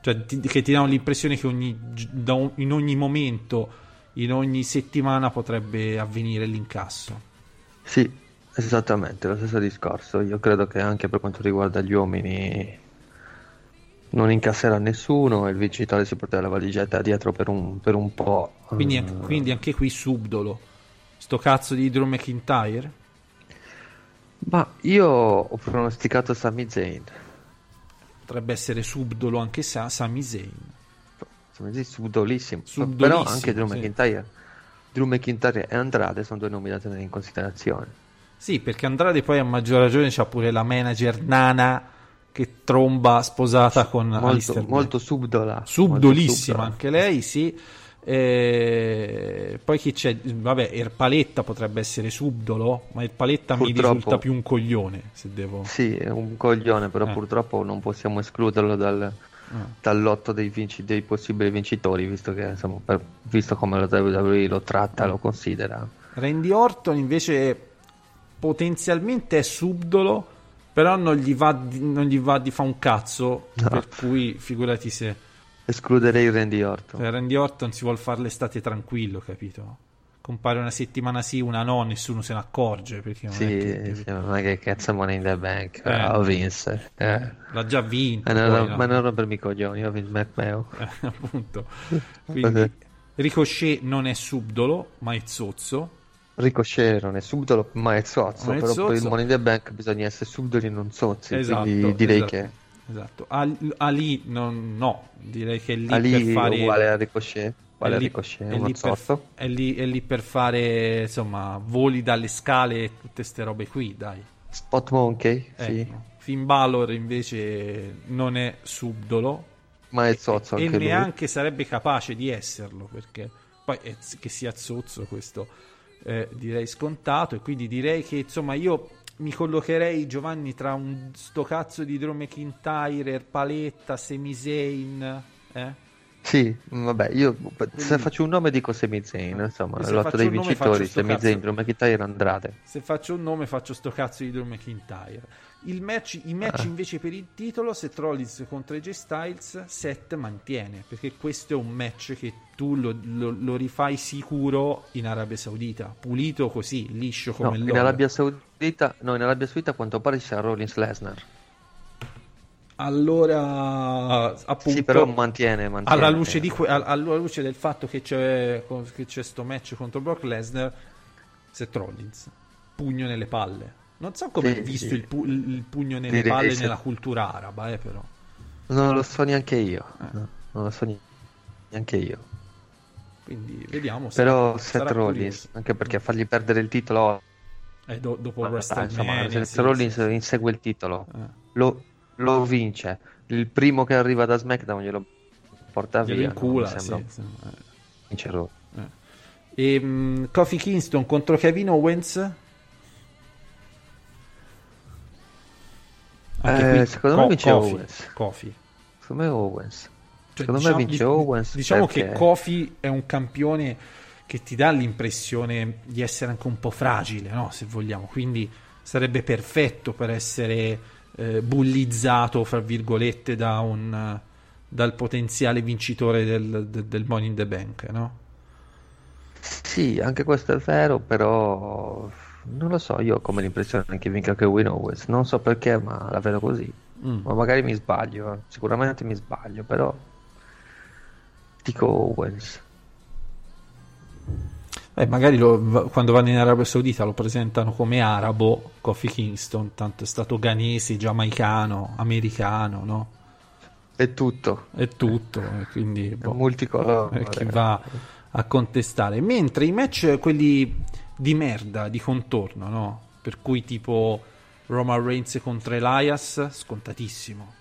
Cioè, ti- che ti danno l'impressione che ogni, in ogni momento, in ogni settimana potrebbe avvenire l'incasso. Sì, esattamente, lo stesso discorso. Io credo che anche per quanto riguarda gli uomini non incasserà nessuno e il vincitore si porterà la valigetta dietro per un, per un po'. Quindi, Eh, anche- quindi anche qui subdolo. Sto cazzo di Drew McIntyre? Ma io ho pronosticato Sami Zayn. Potrebbe essere subdolo anche Sa- Sami Zayn. Sami Zayn subdolissimo. Subdolissimo, Però anche Drew sì. McIntyre. Drew McIntyre e Andrade sono due nomi da tenere in considerazione. Sì, perché Andrade poi a maggior ragione c'ha pure la manager Nana che tromba sposata con Molto, Alistair molto subdola. subdolissima molto anche lei, sì. Eh, poi chi c'è? Vabbè, Erpaletta potrebbe essere subdolo, ma Erpaletta mi Purtroppo- risulta più un coglione, se devo... Sì, è un coglione, però Eh. purtroppo non possiamo escluderlo dal, Ah. dal lotto dei, vinci- dei possibili vincitori, visto che insomma, per- visto come la WWE lo tratta, lo considera. Randy Orton invece potenzialmente è subdolo, però non gli va di, non gli va di fare un cazzo, No. per cui figurati se Escluderei Randy Orton. se Randy Orton si vuole fare l'estate tranquillo, capito? Compare una settimana sì, una no, nessuno se ne accorge perché non Sì, è che- sì, ma che cazzo Money in the Bank? Eh. Ah, Vince. Eh. l'ha già vinto, Ma, non, poi, ma non rompermi i coglioni, ho Vince McMahon. Eh, appunto. Quindi (laughs) Ricochet non è subdolo, ma è zozzo. Ricochet non è subdolo, ma è zozzo. Però per il zozzo. Money in the Bank bisogna essere subdoli e non zozzi. Esatto, quindi direi esatto. che esatto. Ali, non, no, direi che è lì Ali per fare... uguale a Ricochet, uguale è lì- Ricochet, è lì per, zozzo. è lì- è lì per fare insomma voli dalle scale e tutte ste robe qui, dai. Spot Monkey, sì, Ecco. Finn Balor invece non è subdolo ma è zozzo e anche lui. neanche sarebbe capace di esserlo perché poi è- che sia zozzo questo eh, direi scontato e quindi direi che insomma io mi collocherei Giovanni tra un sto cazzo di Drew McIntyre, Paletta, Sami Zayn eh? Sì, vabbè, io se faccio un nome dico Sami Zayn, insomma, se lotta faccio dei vincitori. Zayn, Drew McIntyre, Andrade. Se faccio un nome faccio sto cazzo di Drew McIntyre. Il match, I match Ah. invece per il titolo, Seth Rollins contro AJ Styles, Seth mantiene, perché questo è un match che tu lo, lo- lo rifai sicuro in Arabia Saudita, pulito così, liscio No, come in l'oro. Arabia Saudita, no, in Arabia Saudita a quanto pare c'è Rollins Lesnar. Allora, appunto, Sì, però mantiene, mantiene. alla, luce di alla luce del fatto che c'è, che c'è sto match contro Brock Lesnar, Seth Rollins, pugno nelle palle. Non so come Sì, è visto sì. il, pu- il pugno nelle Direi palle nella cultura araba, eh, però. Non lo so neanche io, Eh. no, non lo so neanche io. Quindi vediamo. Però sarà- Seth Rollins, anche perché fargli perdere il titolo, Eh, do- dopo dai, WrestleMania, insomma, Seth sì, Rollins sì, sì. insegue il titolo, Eh. lo, lo vince. Il primo che arriva da SmackDown glielo porta Glielo via. incula, sì, sembra sì, eh. vincerò. E Kofi Kingston contro Kevin Owens. Eh, secondo me vince Kofi, Owens. Kofi. Secondo me Owens. Cioè, Secondo diciamo- me vince di- Owens. Diciamo perché- che Kofi è un campione che ti dà l'impressione di essere anche un po' fragile, no? se vogliamo. Quindi sarebbe perfetto per essere eh, bullizzato, fra virgolette, da un, dal potenziale vincitore del, del, del Money in the Bank, no? Sì, anche questo è vero, però non lo so, io ho come l'impressione che vinca Kevin Owens, non so perché, ma la vedo così. Mm. Ma magari mi sbaglio, eh. sicuramente mi sbaglio, però dico Owens. Eh, magari lo- quando vanno in Arabia Saudita lo presentano come arabo, Kofi Kingston, tanto è stato ghanese, giamaicano, americano, no? È tutto, È tutto, e quindi è boh, multicolore. eh, chi va a contestare. Mentre i match, quelli di merda, di contorno, no? Per cui tipo Roman Reigns contro Elias, scontatissimo.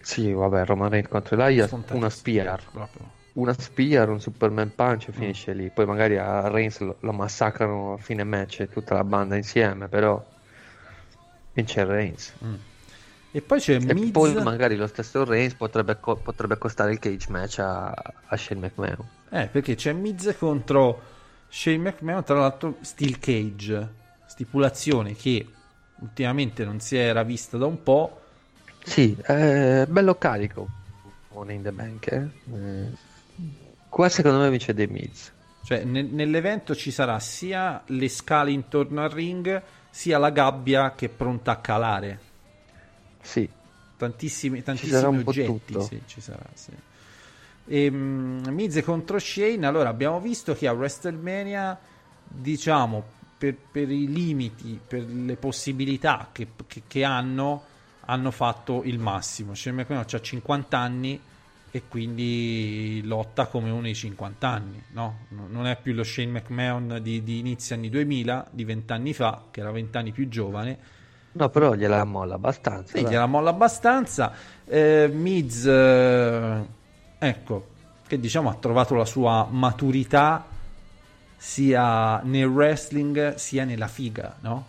Sì, vabbè, Roman Reigns contro Elias, una spear, proprio. una spear, un Superman punch e Mm. finisce lì. Poi magari a Reigns lo, lo massacrano a fine match tutta la banda insieme, però vince Reigns. E poi c'è E Miz... poi magari lo stesso Reigns potrebbe, co- potrebbe costare il cage match a, a Shane McMahon. Eh, perché c'è Miz contro Shane McMahon, tra l'altro Steel Cage, stipulazione che ultimamente non si era vista da un po'. Sì, è bello carico. Money in the Bank, eh? Eh, Qua secondo me vince The Miz. Cioè, ne- nell'evento ci sarà sia le scale intorno al ring, sia la gabbia che è pronta a calare. Sì, Tantissimi, tantissimi oggetti. Sì, ci sarà, sì. E, mm, Miz contro Shane. Allora, abbiamo visto che a WrestleMania, diciamo, per, per i limiti, per le possibilità che, che- che hanno, hanno fatto il massimo. Shane McMahon ha 50 anni e quindi lotta come uno di 50 anni, no? No- Non è più lo Shane McMahon di, di inizio anni 2000, di 20 anni fa, che era 20 anni più giovane. no, però gliela molla abbastanza. Sì, dai. gliela molla abbastanza. Eh, Miz, eh, ecco, che diciamo ha trovato la sua maturità sia nel wrestling sia nella figa, no?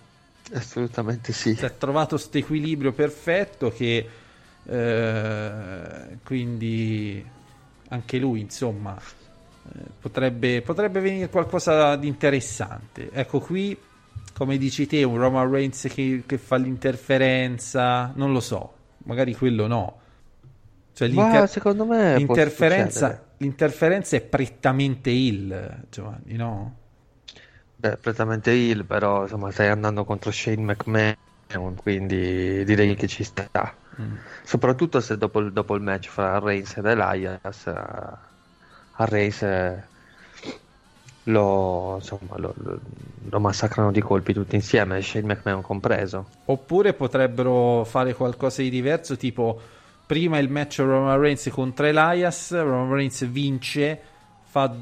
Assolutamente sì. Cioè, ha trovato questo equilibrio perfetto che eh, quindi anche lui, insomma, eh, potrebbe, potrebbe venire qualcosa di interessante. Ecco qui, come dici te, un Roman Reigns che, che fa l'interferenza, non lo so, magari quello no. Cioè, Ma l'inter- secondo me l'interferenza, l'interferenza è prettamente il Giovanni, no? Beh, prettamente heel, però insomma stai andando contro Shane McMahon, quindi direi che ci sta. Mm. Soprattutto se dopo il, dopo il match fra Reigns ed Elias, eh, a Reigns eh, lo, insomma, lo, lo, lo massacrano di colpi tutti insieme, Shane McMahon compreso. Oppure potrebbero fare qualcosa di diverso, tipo prima il match Roman Reigns contro Elias, Roman Reigns vince, fa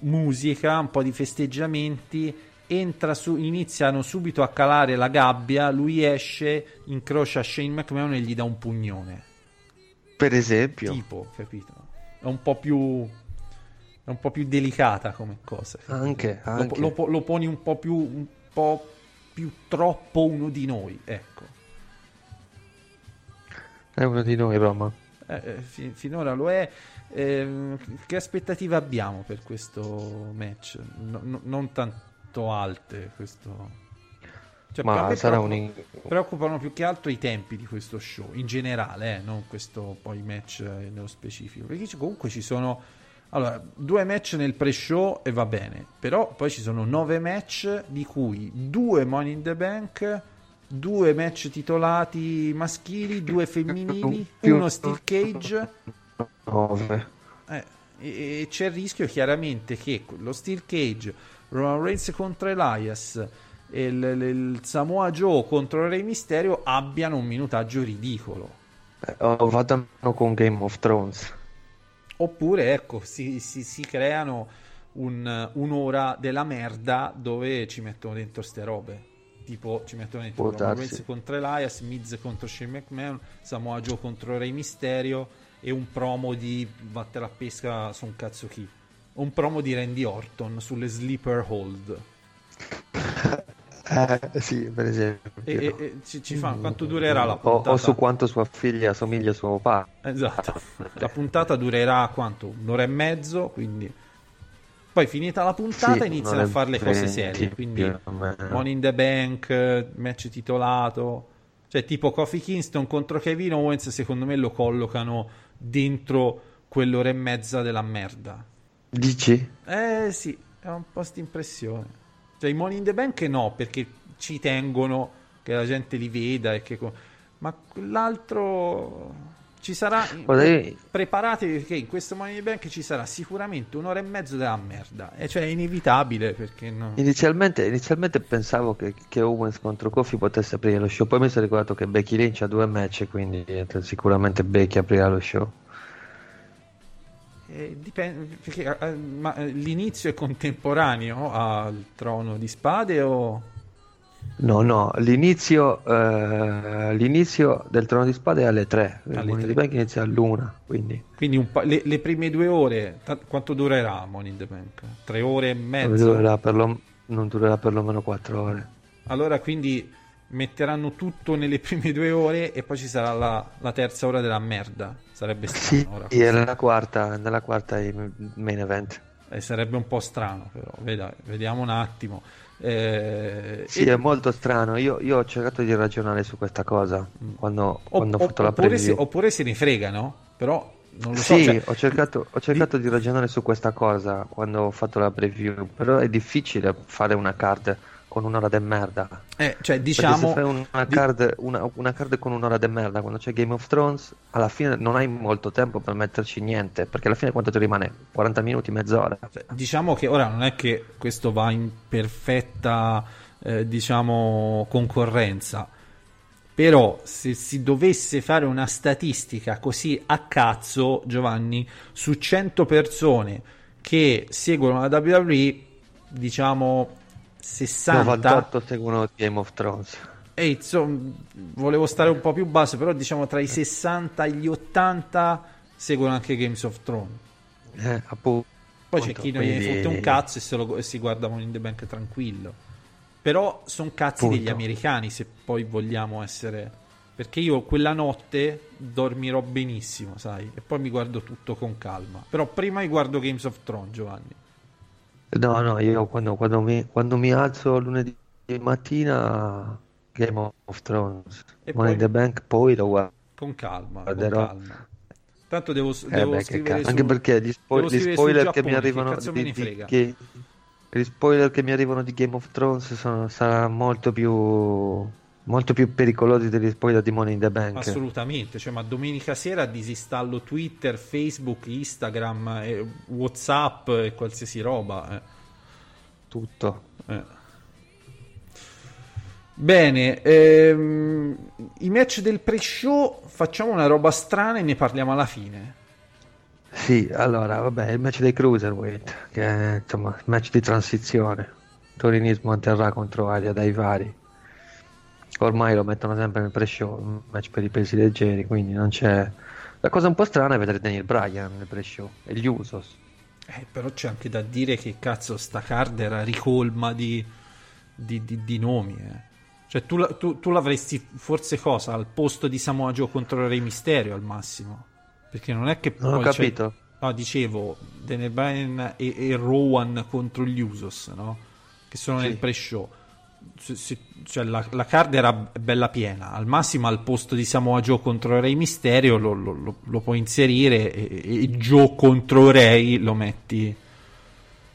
musica, un po' di festeggiamenti, entra su, iniziano subito a calare la gabbia, lui esce, incrocia Shane McMahon e gli dà un pugnone. Per esempio. Tipo, capito? È un po' più è un po' più delicata come cosa. Anche, anche. Lo, lo, lo, poni un po' più un po' più troppo uno di noi, ecco. È uno di noi, Roma. Eh, eh fi- finora lo è. Eh, che aspettative abbiamo per questo match? No, no, non tanto alte, questo. Cioè, Ma sarà un... preoccupano più che altro i tempi di questo show in generale, eh, non questo poi match eh, nello specifico. Perché comunque ci sono allora, due match nel pre-show e va bene, però poi ci sono nove match di cui due Money in the Bank due match titolati maschili, due femminili, uno steel cage. Eh, e, e, c'è il rischio chiaramente che lo steel cage, Roman Reigns contro Elias e il, il, il Samoa Joe contro Rey Mysterio abbiano un minutaggio ridicolo. Eh, o vadano con Game of Thrones. Oppure ecco, si, si, si creano un, un'ora della merda dove ci mettono dentro ste robe tipo ci mettono dentro Roman Reigns contro Elias, Miz contro Shane McMahon, Samoa Joe contro Rey Mysterio e un promo di battere a pesca su un cazzo chi. Un promo di Randy Orton sulle sleeper hold. (laughs) Eh, sì per esempio. E, e, e ci, ci fa, quanto durerà la puntata? O, o, su quanto sua figlia somiglia a suo papà. Esatto. La puntata durerà quanto? un'ora e mezzo quindi poi finita la puntata sì, iniziano a fare le cose serie, quindi Money in the Bank, match titolato, cioè tipo Kofi Kingston contro Kevin Owens secondo me lo collocano dentro quell'ora e mezza della merda. Dici? Eh sì, è un po' impressione. Cioè i Money in the Bank no, perché ci tengono che la gente li veda e che... Ma l'altro ci sarà Guarda, preparatevi perché in questo Money Bank ci sarà sicuramente un'ora e mezzo della merda. E cioè è inevitabile perché no. inizialmente, inizialmente pensavo che, che, Owens contro Kofi potesse aprire lo show. Poi mi sono ricordato che Becky Lynch ha due match quindi sicuramente Becky aprirà lo show. Eh, dipende perché eh, ma, eh, l'inizio è contemporaneo al trono di spade o No, no, l'inizio, eh, l'inizio, del Trono di Spade è alle 3, il Money in the Bank inizia all'una, quindi... Quindi pa- le, le, prime due ore, t- quanto durerà Money in the Bank? Tre ore e mezza? Non durerà, lo, non durerà perlomeno quattro ore. Allora quindi metteranno tutto nelle (laughs) prime due ore e poi ci sarà la, la terza ora della merda, sarebbe strano. Sì, sì nella quarta, nella quarta main event. Eh, sarebbe un po' strano però, Veda, vediamo un attimo. Eh, sì, e... è molto strano. Io, io, ho cercato di ragionare su questa cosa quando, quando ho fatto la preview. Si, oppure se ne frega, no? Però non lo sì, so. Cioè, ho cercato, ho cercato di... di... ragionare su questa cosa quando ho fatto la preview. Però è difficile fare una card con un'ora di merda. Eh, cioè, diciamo... se fai una card, una, una card con un'ora di merda quando c'è Game of Thrones, alla fine non hai molto tempo per metterci niente, perché alla fine quanto ti rimane? 40 minuti, mezz'ora. Cioè, diciamo che ora non è che questo va in perfetta, eh, diciamo, concorrenza. Però se si dovesse fare una statistica così a cazzo, Giovanni, su 100 persone che seguono la WWE, diciamo 60 98 seguono Game of Thrones. E insomma volevo stare un po' più basso però diciamo tra i 60 e gli 80 seguono anche Games of Thrones. Eh, appunto poi c'è chi non gli fotte un cazzo e, se lo, e si guarda in the Bank tranquillo. Però sono cazzi Punto. degli americani se poi vogliamo essere perché io quella notte dormirò benissimo sai e poi mi guardo tutto con calma. Però prima mi guardo Games of Thrones Giovanni No, no, io quando, quando mi, quando mi alzo lunedì mattina Game of Thrones, e Money in the Bank, poi lo guardo. Con calma, guarderò. Con calma. Tanto devo, eh devo beh, scrivere su, Anche perché gli, spo- gli spoiler che mi arrivano di, di, che, gli spoiler che mi arrivano di Game of Thrones sono, saranno molto più molto più pericolosi degli spoiler di Money in the Bank. Assolutamente, cioè, ma domenica sera disinstallo Twitter, Facebook, Instagram, eh, Whatsapp e qualsiasi roba. Eh. tutto. Eh. Bene, ehm, i match del pre-show facciamo una roba strana e ne parliamo alla fine. Sì, allora, vabbè, il match dei Cruiserweight, che è insomma il match di transizione. Torinismo manterrà contro Aria dai vari. Ormai lo mettono sempre nel pre-show, match per i pesi leggeri, quindi non c'è... La cosa un po' strana è vedere Daniel Bryan nel pre-show e gli Usos. Eh, però c'è anche da dire che cazzo sta card era ricolma di, di, di, di nomi. Eh. Cioè tu, tu- tu l'avresti forse cosa al posto di Samoa Joe contro Re Mysterio al massimo. Perché non è che Non ho capito. No, dicevo Daniel Bryan e, e Rowan contro gli Usos, no? Che sono Sì. nel pre-show. Cioè la, la card era bella piena. Al massimo al posto di Samoa Joe contro Re Mysterio lo, lo- lo- lo puoi inserire e, e Joe contro Ray lo metti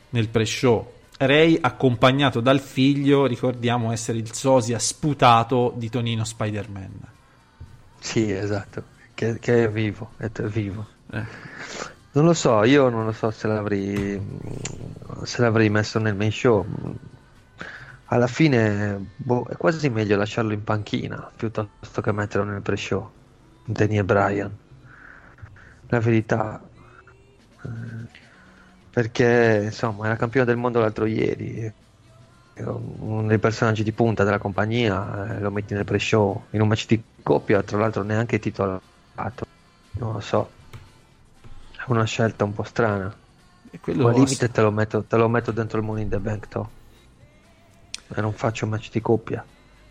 nel pre-show. Ray accompagnato dal figlio, ricordiamo essere il sosia sputato di Tonino Spider-Man. Sì, esatto, che, che è vivo, è vivo. Eh. Non lo so, io non lo so se l'avrei, se l'avrei messo nel main show. Alla fine boh, è quasi meglio lasciarlo in panchina piuttosto che metterlo nel pre-show. Daniel Bryan. La verità. eh, Perché insomma era campione del mondo l'altro ieri. Uno dei personaggi di punta della compagnia, eh, lo metti nel pre-show in un match di coppia, tra l'altro neanche titolato. Non lo so. È una scelta un po' strana. E quello Ma al limite te lo metto, te lo metto dentro il Money in the Bank, to. E non faccio match di coppia.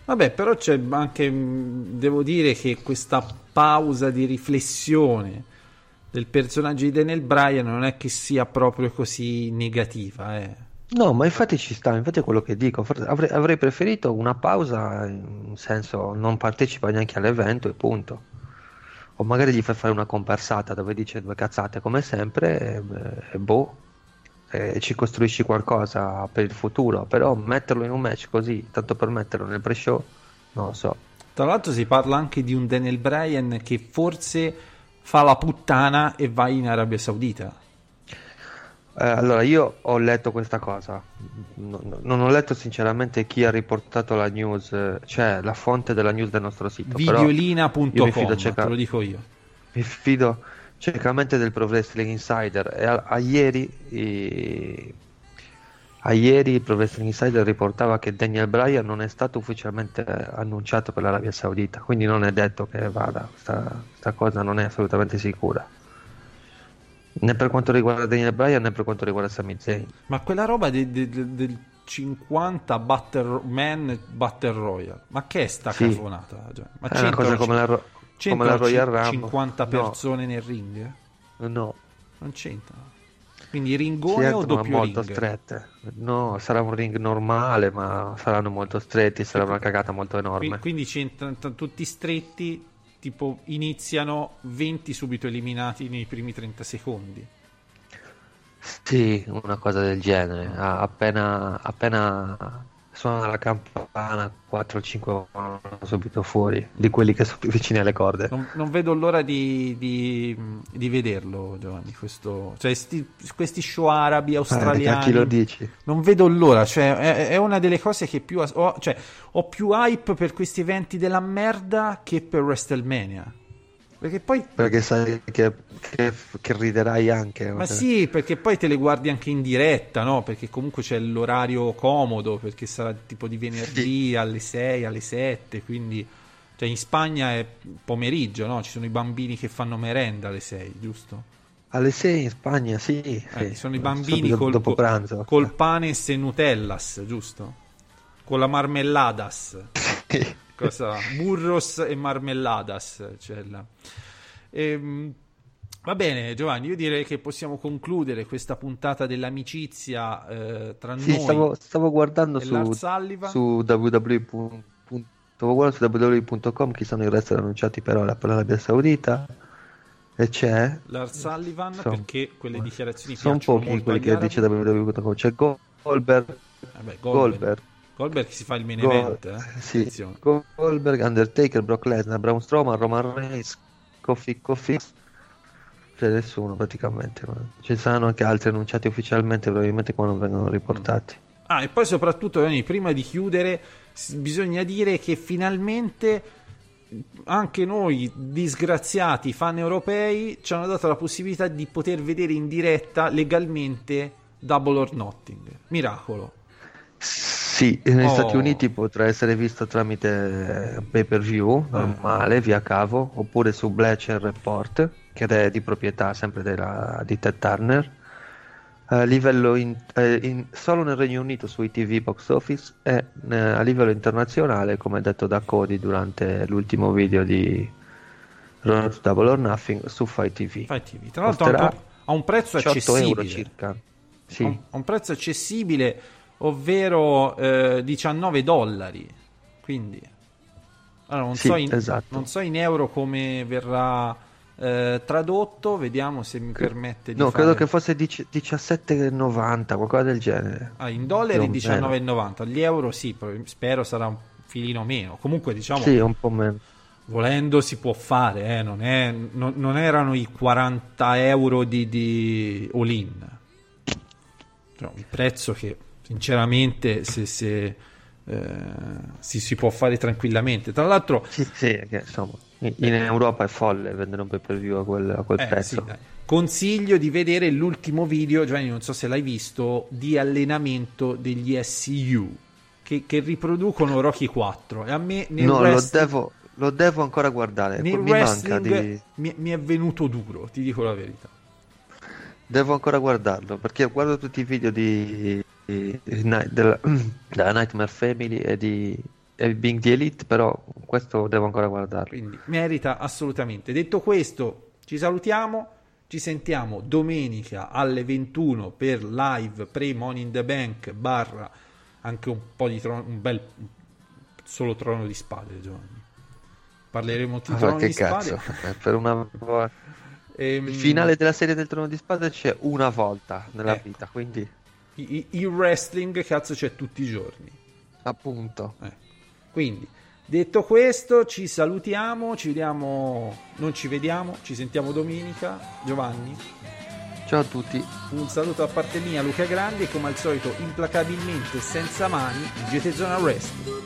Vabbè, però c'è anche, mh, devo dire che questa pausa di riflessione del personaggio di Daniel Bryan non è che sia proprio così negativa, eh. No, ma infatti ci sta, infatti è quello che dico. Avrei, avrei preferito una pausa, in senso non partecipa neanche all'evento e punto. O magari gli fai fare una comparsata dove dice due cazzate come sempre e, e boh, e ci costruisci qualcosa per il futuro. Però metterlo in un match così, tanto per metterlo nel pre-show, non lo so. Tra l'altro si parla anche di un Daniel Bryan che forse fa la puttana e va in Arabia Saudita. Eh, allora, io ho letto questa cosa, No- no- non ho letto sinceramente chi ha riportato la news, eh, cioè la fonte della news del nostro sito, però io mi Videolina.com, te lo dico io. mi fido ciecamente del Pro Wrestling Insider e a, a ieri, i- a ieri il Pro Wrestling Insider riportava che Daniel Bryan non è stato ufficialmente annunciato per l'Arabia Saudita, quindi non è detto che vada, sta, sta cosa non è assolutamente sicura. Né per quanto riguarda Daniel Bryan né per quanto riguarda Sami Zayn. Ma quella roba de- de- de- del 50 Battle Man Battle Royale, ma che è sta Sì. Cioè, ma È una cosa come la, Ro- come c'entrano la Royal Rumble. 50 No, persone nel ring? No, Non c'entrano. Quindi ringone o entrano doppio molto ring? strette. No, sarà un ring normale, ma saranno molto stretti, sarà una cagata molto enorme. Quindi c'entrano tutti stretti, tipo iniziano 20 subito eliminati nei primi 30 secondi. Sì, una cosa del genere. Appena, appena suona la campana, 4 o 5 vanno subito fuori, di quelli che sono più vicini alle corde. Non, non vedo l'ora di, di- di vederlo, Giovanni. Questo, cioè, sti- questi show arabi, Eh, a australiani. chi lo dici? Non vedo l'ora, cioè, è, è una delle cose che più ho, cioè, ho più hype per questi eventi della merda che per WrestleMania. Perché poi Perché sai che, che- che riderai anche. Ma sì, perché poi te le guardi anche in diretta, no? Perché comunque c'è l'orario comodo, perché sarà tipo di venerdì alle 6, alle 7, quindi... Cioè in Spagna è pomeriggio, no? Ci sono i bambini che fanno merenda alle 6, giusto? Alle 6 in Spagna, sì. Eh, sì. sono i bambini Subito col, dopo pranzo. col panes e nutellas, giusto? Con la marmelladas. Cosa? Burros e marmelladas. C'è la- Ehm, va bene, Giovanni. Io direi che possiamo concludere questa puntata dell'amicizia eh, tra Sì, noi. stavo, stavo guardando e su, su www. Stavo guardando su www.com chi sono i wrestler annunciati per ora per l'Arabia Saudita e c'è Lars Sullivan, Sono- perché quelle dichiarazioni sono pochi molto quelli che arabi. dice www.com c'è Goldberg Vabbè, Goldberg. Goldberg Goldberg si fa il main event, eh? sì. Goldberg Undertaker Brock Lesnar Braun Strowman Roman Reigns Kofi Kofi c'è nessuno praticamente ci saranno anche altri annunciati ufficialmente probabilmente qua non vengono riportati Ah, e poi soprattutto, Dani, prima di chiudere, bisogna dire che finalmente anche noi disgraziati fan europei ci hanno dato la possibilità di poter vedere in diretta legalmente Double or Nothing. Miracolo. Sì, negli Oh. Stati Uniti potrà essere visto tramite eh, pay per view normale, via cavo, oppure su Bleacher Report, che è di proprietà sempre della, di Ted Turner. A livello in- eh, in- solo nel Regno Unito su ITV Box Office e eh, a livello internazionale, come detto da Cody durante l'ultimo video di to Double or Nothing su Fight TV. Fai TV. Tra l'altro ha un, prezzo 18 euro accessibile. circa. Sì. ha un prezzo accessibile, ovvero eh, 19 dollari. Quindi, allora, non, Sì, so in, esatto. non so in euro come verrà eh, tradotto. Vediamo se mi permette di No, fare. credo che fosse dici- 17,90, qualcosa del genere. Ah, in dollari Più o meno. 19,90. Gli euro sì, spero sarà un filino meno. Comunque, diciamo, Sì, un po' meno. volendo si può fare, eh, non, è- non- non erano i 40 euro di, di all-in. Cioè, un prezzo che sinceramente se, se, eh, si, si può fare tranquillamente. Tra l'altro, Sì, sì, che, insomma, in, in Europa è folle vendere un pay per view a quel, a quel eh, prezzo. sì, consiglio di vedere l'ultimo video, Giovanni, non so se l'hai visto, di allenamento degli SCU che, che riproducono Rocky 4. E a me nel no, lo wrestling- devo, lo devo ancora guardare. nel Mi manca wrestling di... mi, mi è venuto duro, ti dico la verità. Devo ancora guardarlo perché guardo tutti i video di, di- di della, (clears throat) della Nightmare Family e di e Being the Elite, però questo devo ancora guardarlo. Quindi merita assolutamente. Detto questo, ci salutiamo. Ci sentiamo domenica alle 21 per live pre Money in the Bank barra anche un po' di trono, un bel solo trono di spade, Giovanni. Parleremo di Ma trono di cazzo? spade. Per una... (laughs) Ehm, Il finale della serie del Trono di Spade c'è una volta nella Ecco. vita, quindi i- il wrestling cazzo c'è tutti i giorni. appunto. Eh. Quindi, detto questo, ci salutiamo, ci vediamo, non ci vediamo, ci sentiamo domenica. Giovanni, Ciao a tutti. un saluto da parte mia, Luca Grandi, e come al solito, implacabilmente senza mani, GT Zona Wrestling.